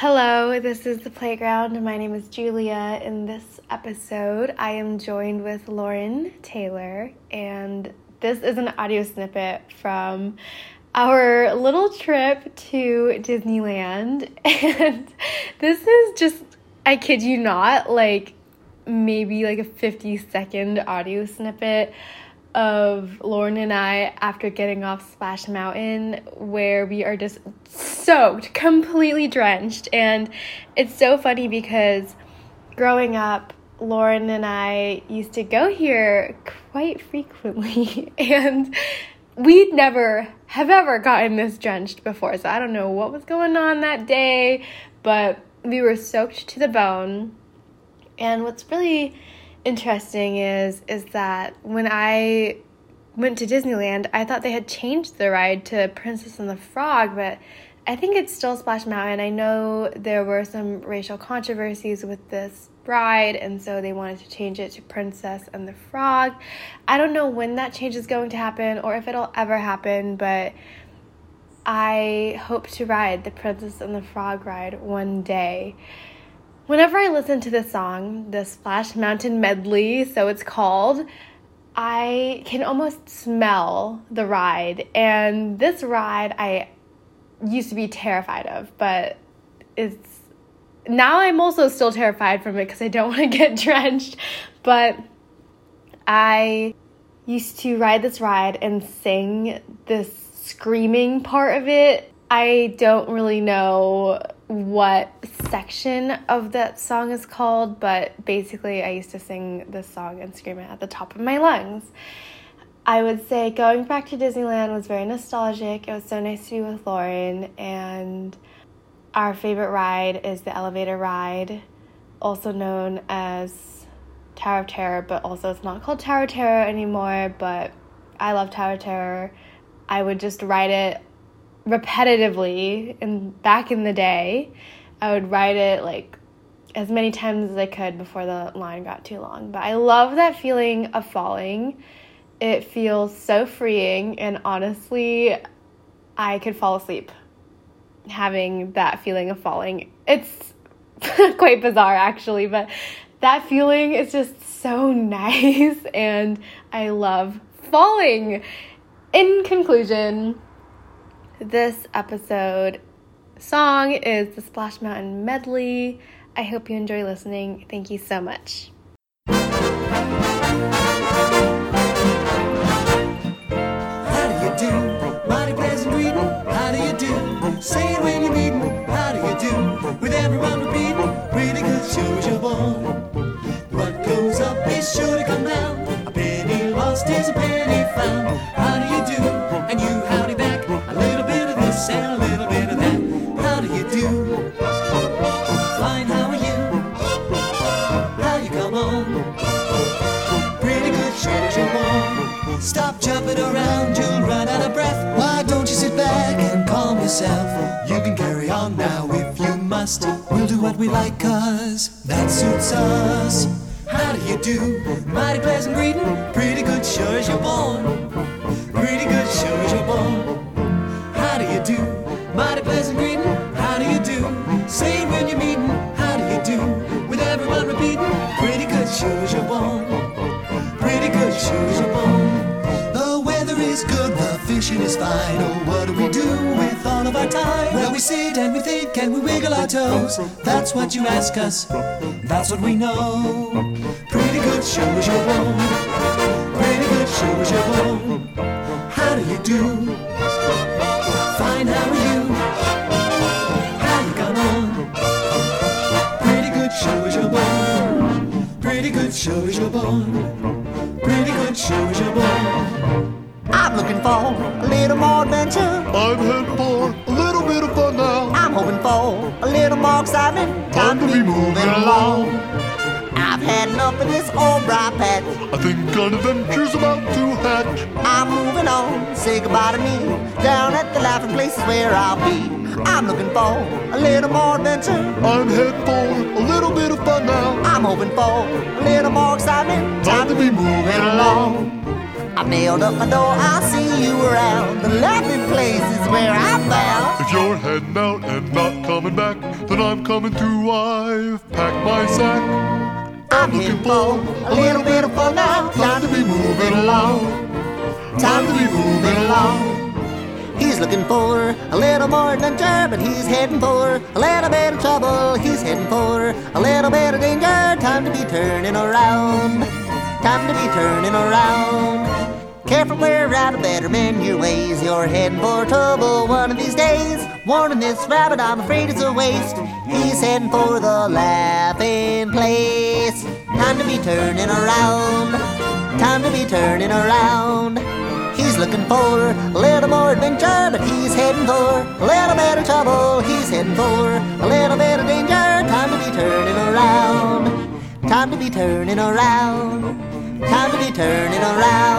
Hello, this is The Playground. My name is Julia. In this episode, I am joined with Lauren Taylor, and this is an audio snippet from our little trip to Disneyland. And this is just, I kid you not, like maybe like a 50 second audio snippet of Lauren and I after getting off Splash Mountain, where we are just soaked, completely drenched. And it's so funny because growing up, Lauren and I used to go here quite frequently, and we'd never have ever gotten this drenched before. So I don't know what was going on that day, but we were soaked to the bone. And what's really interesting is is that when I went to Disneyland, I thought they had changed the ride to Princess and the Frog, but I think it's still Splash Mountain. I know there were some racial controversies with this ride, and so they wanted to change it to Princess and the Frog. I don't know when that change is going to happen or if it'll ever happen, but I hope to ride the Princess and the Frog ride one day. Whenever I listen to this song, the Splash Mountain Medley, so it's called, I can almost smell the ride. And this ride I used to be terrified of, but it's now I'm also still terrified from it because I don't want to get drenched. But I used to ride this ride and sing this screaming part of it. I don't really know what section of that song is called, but basically, I used to sing this song and scream it at the top of my lungs. I would say going back to Disneyland was very nostalgic. It was so nice to be with Lauren, and our favorite ride is the elevator ride, also known as Tower of Terror, but also it's not called Tower of Terror anymore. But I love Tower of Terror. I would just ride it repetitively and back in the day i would ride it like as many times as i could before the line got too long but i love that feeling of falling it feels so freeing and honestly i could fall asleep having that feeling of falling it's quite bizarre actually but that feeling is just so nice and i love falling in conclusion this episode song is the Splash Mountain Medley. I hope you enjoy listening. Thank you so much. Say it when you meet me. How do you do? With everyone repeating, pretty good shows you're born. We'll do what we like, cause that suits us. How do you do? Mighty pleasant greeting. Pretty good, sure as you're born. Pretty good, sure as you're born. How do you do? Mighty pleasant greeting. How do you do? Say it when you're meeting. How do you do? With everyone repeating. Pretty good, sure as you're born. Pretty good, sure as you're born. The weather is good, the fishing is fine. Oh, our time? Well, we sit and we think and we wiggle our toes. That's what you ask us. That's what we know. Pretty good, sure as you're born. Pretty good, sure as you're born. How do you do? Fine, how are you? How you come on? Pretty good, sure as you're born. Pretty good, sure as you're born. Pretty good, sure as you're born. I'm looking for a little more adventure. I'm heading for a bit of fun now. I'm hoping for a little more excitement. Time to be moving along. I've had enough of this old briar patch. I think an adventure's about to hatch. I'm moving on. Say goodbye to me. Down at the laughing places where I'll be. I'm looking for a little more adventure. I'm heading for a little bit of fun now. I'm hoping for a little more excitement. Time to be moving along. I've nailed up my door, I'll see you around. The laughing place is where I'm bound. If you're heading out and not coming back, then I'm coming too. I've packed my sack. I'm looking for a little bit of fun now. Time to be moving along. Time to be moving along. He's looking for a little more adventure, but he's heading for a little bit of trouble. He's heading for a little bit of danger. Time to be turning around. Time to be turning around. Careful, we're out of better mend your ways. You're heading for trouble one of these days. Warning this rabbit, I'm afraid it's a waste. He's heading for the laughing place. Time to be turning around. Time to be turning around. He's looking for a little more adventure, but he's heading for a little bit of trouble. He's heading for a little bit of danger. Time to be turning around. Time to be turning around. Time to be turning around.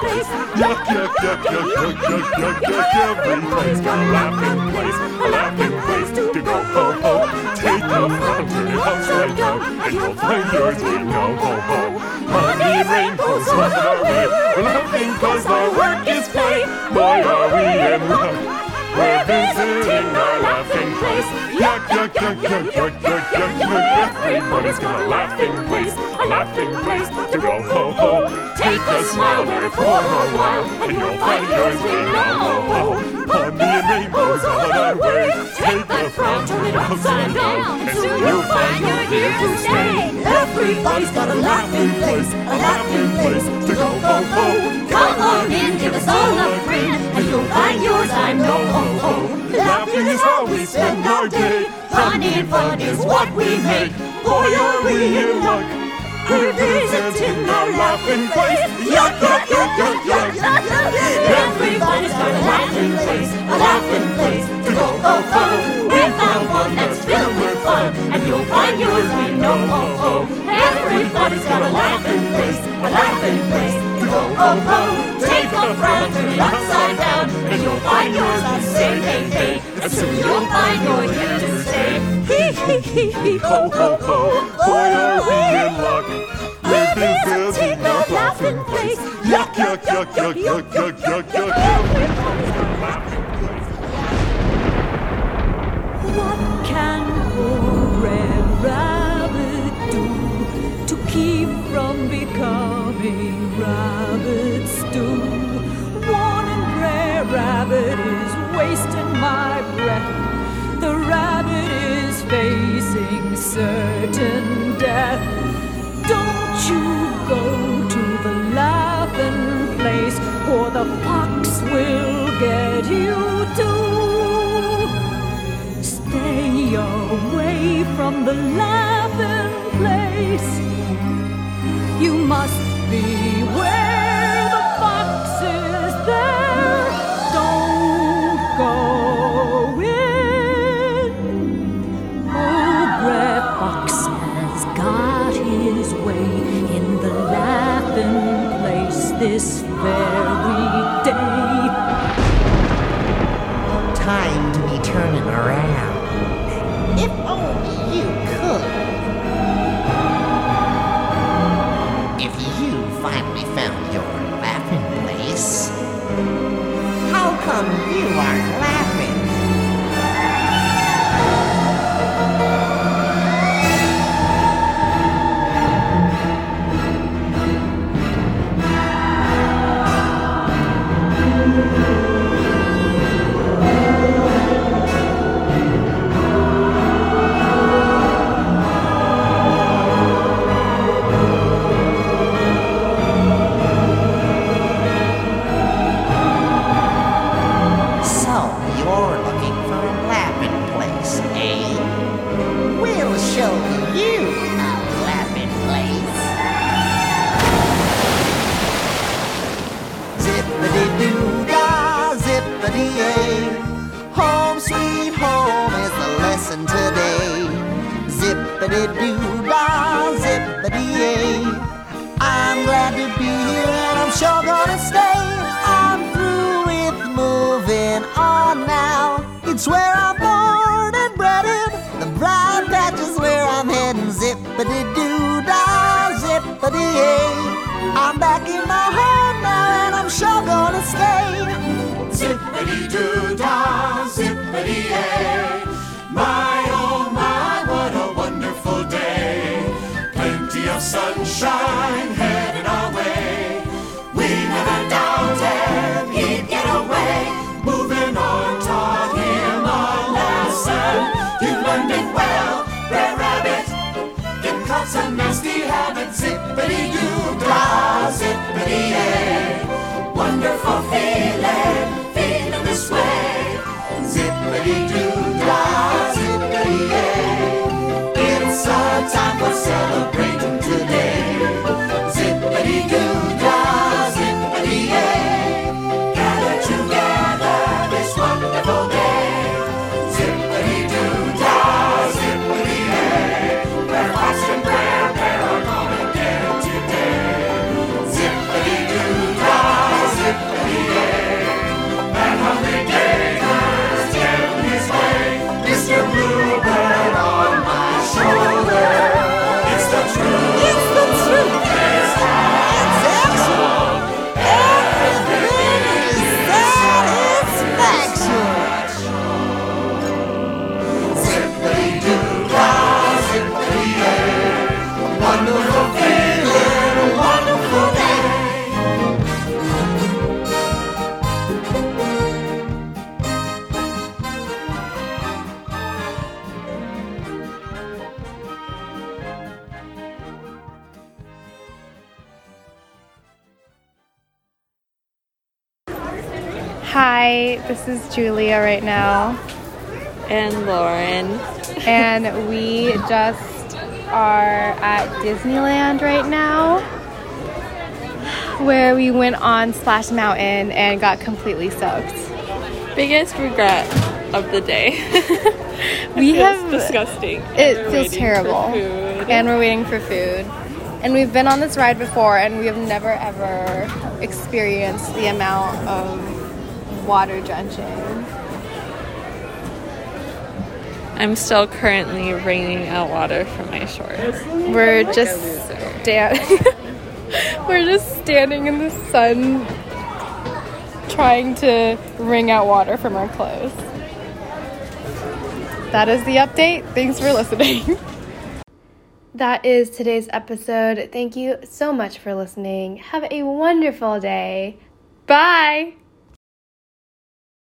Place. Yuck, yuck, yuck, yuck, yuck, yuck, yuck, yuck. Got a laughing place, a laughing place to go. Ho, ho. Take a front, turn it upside down, and you'll find yours will go. Ho, ho. Honey rainbows on our way. We're laughing 'cause the work is play. Boy, are we in luck. We're visiting our laughing place. Yuck, yuck, yuck, yuck, yuck, yuck, yuck, yuck. Everybody's got a laughing place, a laughing place to go. Ho, ho. Take a smile there for a while, and you'll find yours will go. Ho, ho. Honey and rainbows on our way. Take a frown, turn it upside down, and soon you'll find you're here to stay. Everybody's got a laughing place, a laughing place to go. Ho, ho. Come on in, give us all a grin, and you'll find yours, I know. Ho, ho. Laughing is how we spend our day. Fun and fun is what we make. Boy, are we in luck. We're visiting our laughing place. Yuck, yuck, yuck, yuck, yuck, yuck. Everybody's got a laughing place, a laughing place to go. Ho, ho. We found one that's filled with fun, and you'll find yours, we know. Ho, ho. Everybody's got a laughing place, a laughing place to go. Ho, ho. Take a frown, turn it upside down, and you'll find yours. We say, hey, hey, and soon you'll find you're here to stay. Hee, hee, hee, hee, ho, ho, ho. Boy, are we in luck. What can poor Brer Rabbit do to keep from becoming rabbit stew? Warning, Brer Rabbit is wasting my breath. The rabbit is facing certain death. Don't you away from the laughing place. You must beware 很硬 doo dah, zippity yay. I'm glad to be here and I'm sure gonna stay. I'm through with moving on now. It's where I'm born and bred in. The briar patch is where I'm heading. Zippity doo dah, zippity yay. I'm back in my home now and I'm sure gonna stay. Zippity doo dah, zippity yay. Habits. Zippity doo dah, zippity yay. Wonderful feeling, feeling this way. Zippity this is Julia right now, and Lauren. and we just are at Disneyland right now, where we went on Splash Mountain and got completely soaked. Biggest regret of the day. We Feels have disgusting. It feels terrible. And we're waiting for food. And we've been on this ride before and we have never ever experienced the amount of water drenching. I'm still currently wringing out water from my shorts. We're just stand We're just standing in the sun trying to wring out water from our clothes. That is the update. Thanks for listening. That is today's episode. Thank you so much for listening. Have a wonderful day. Bye.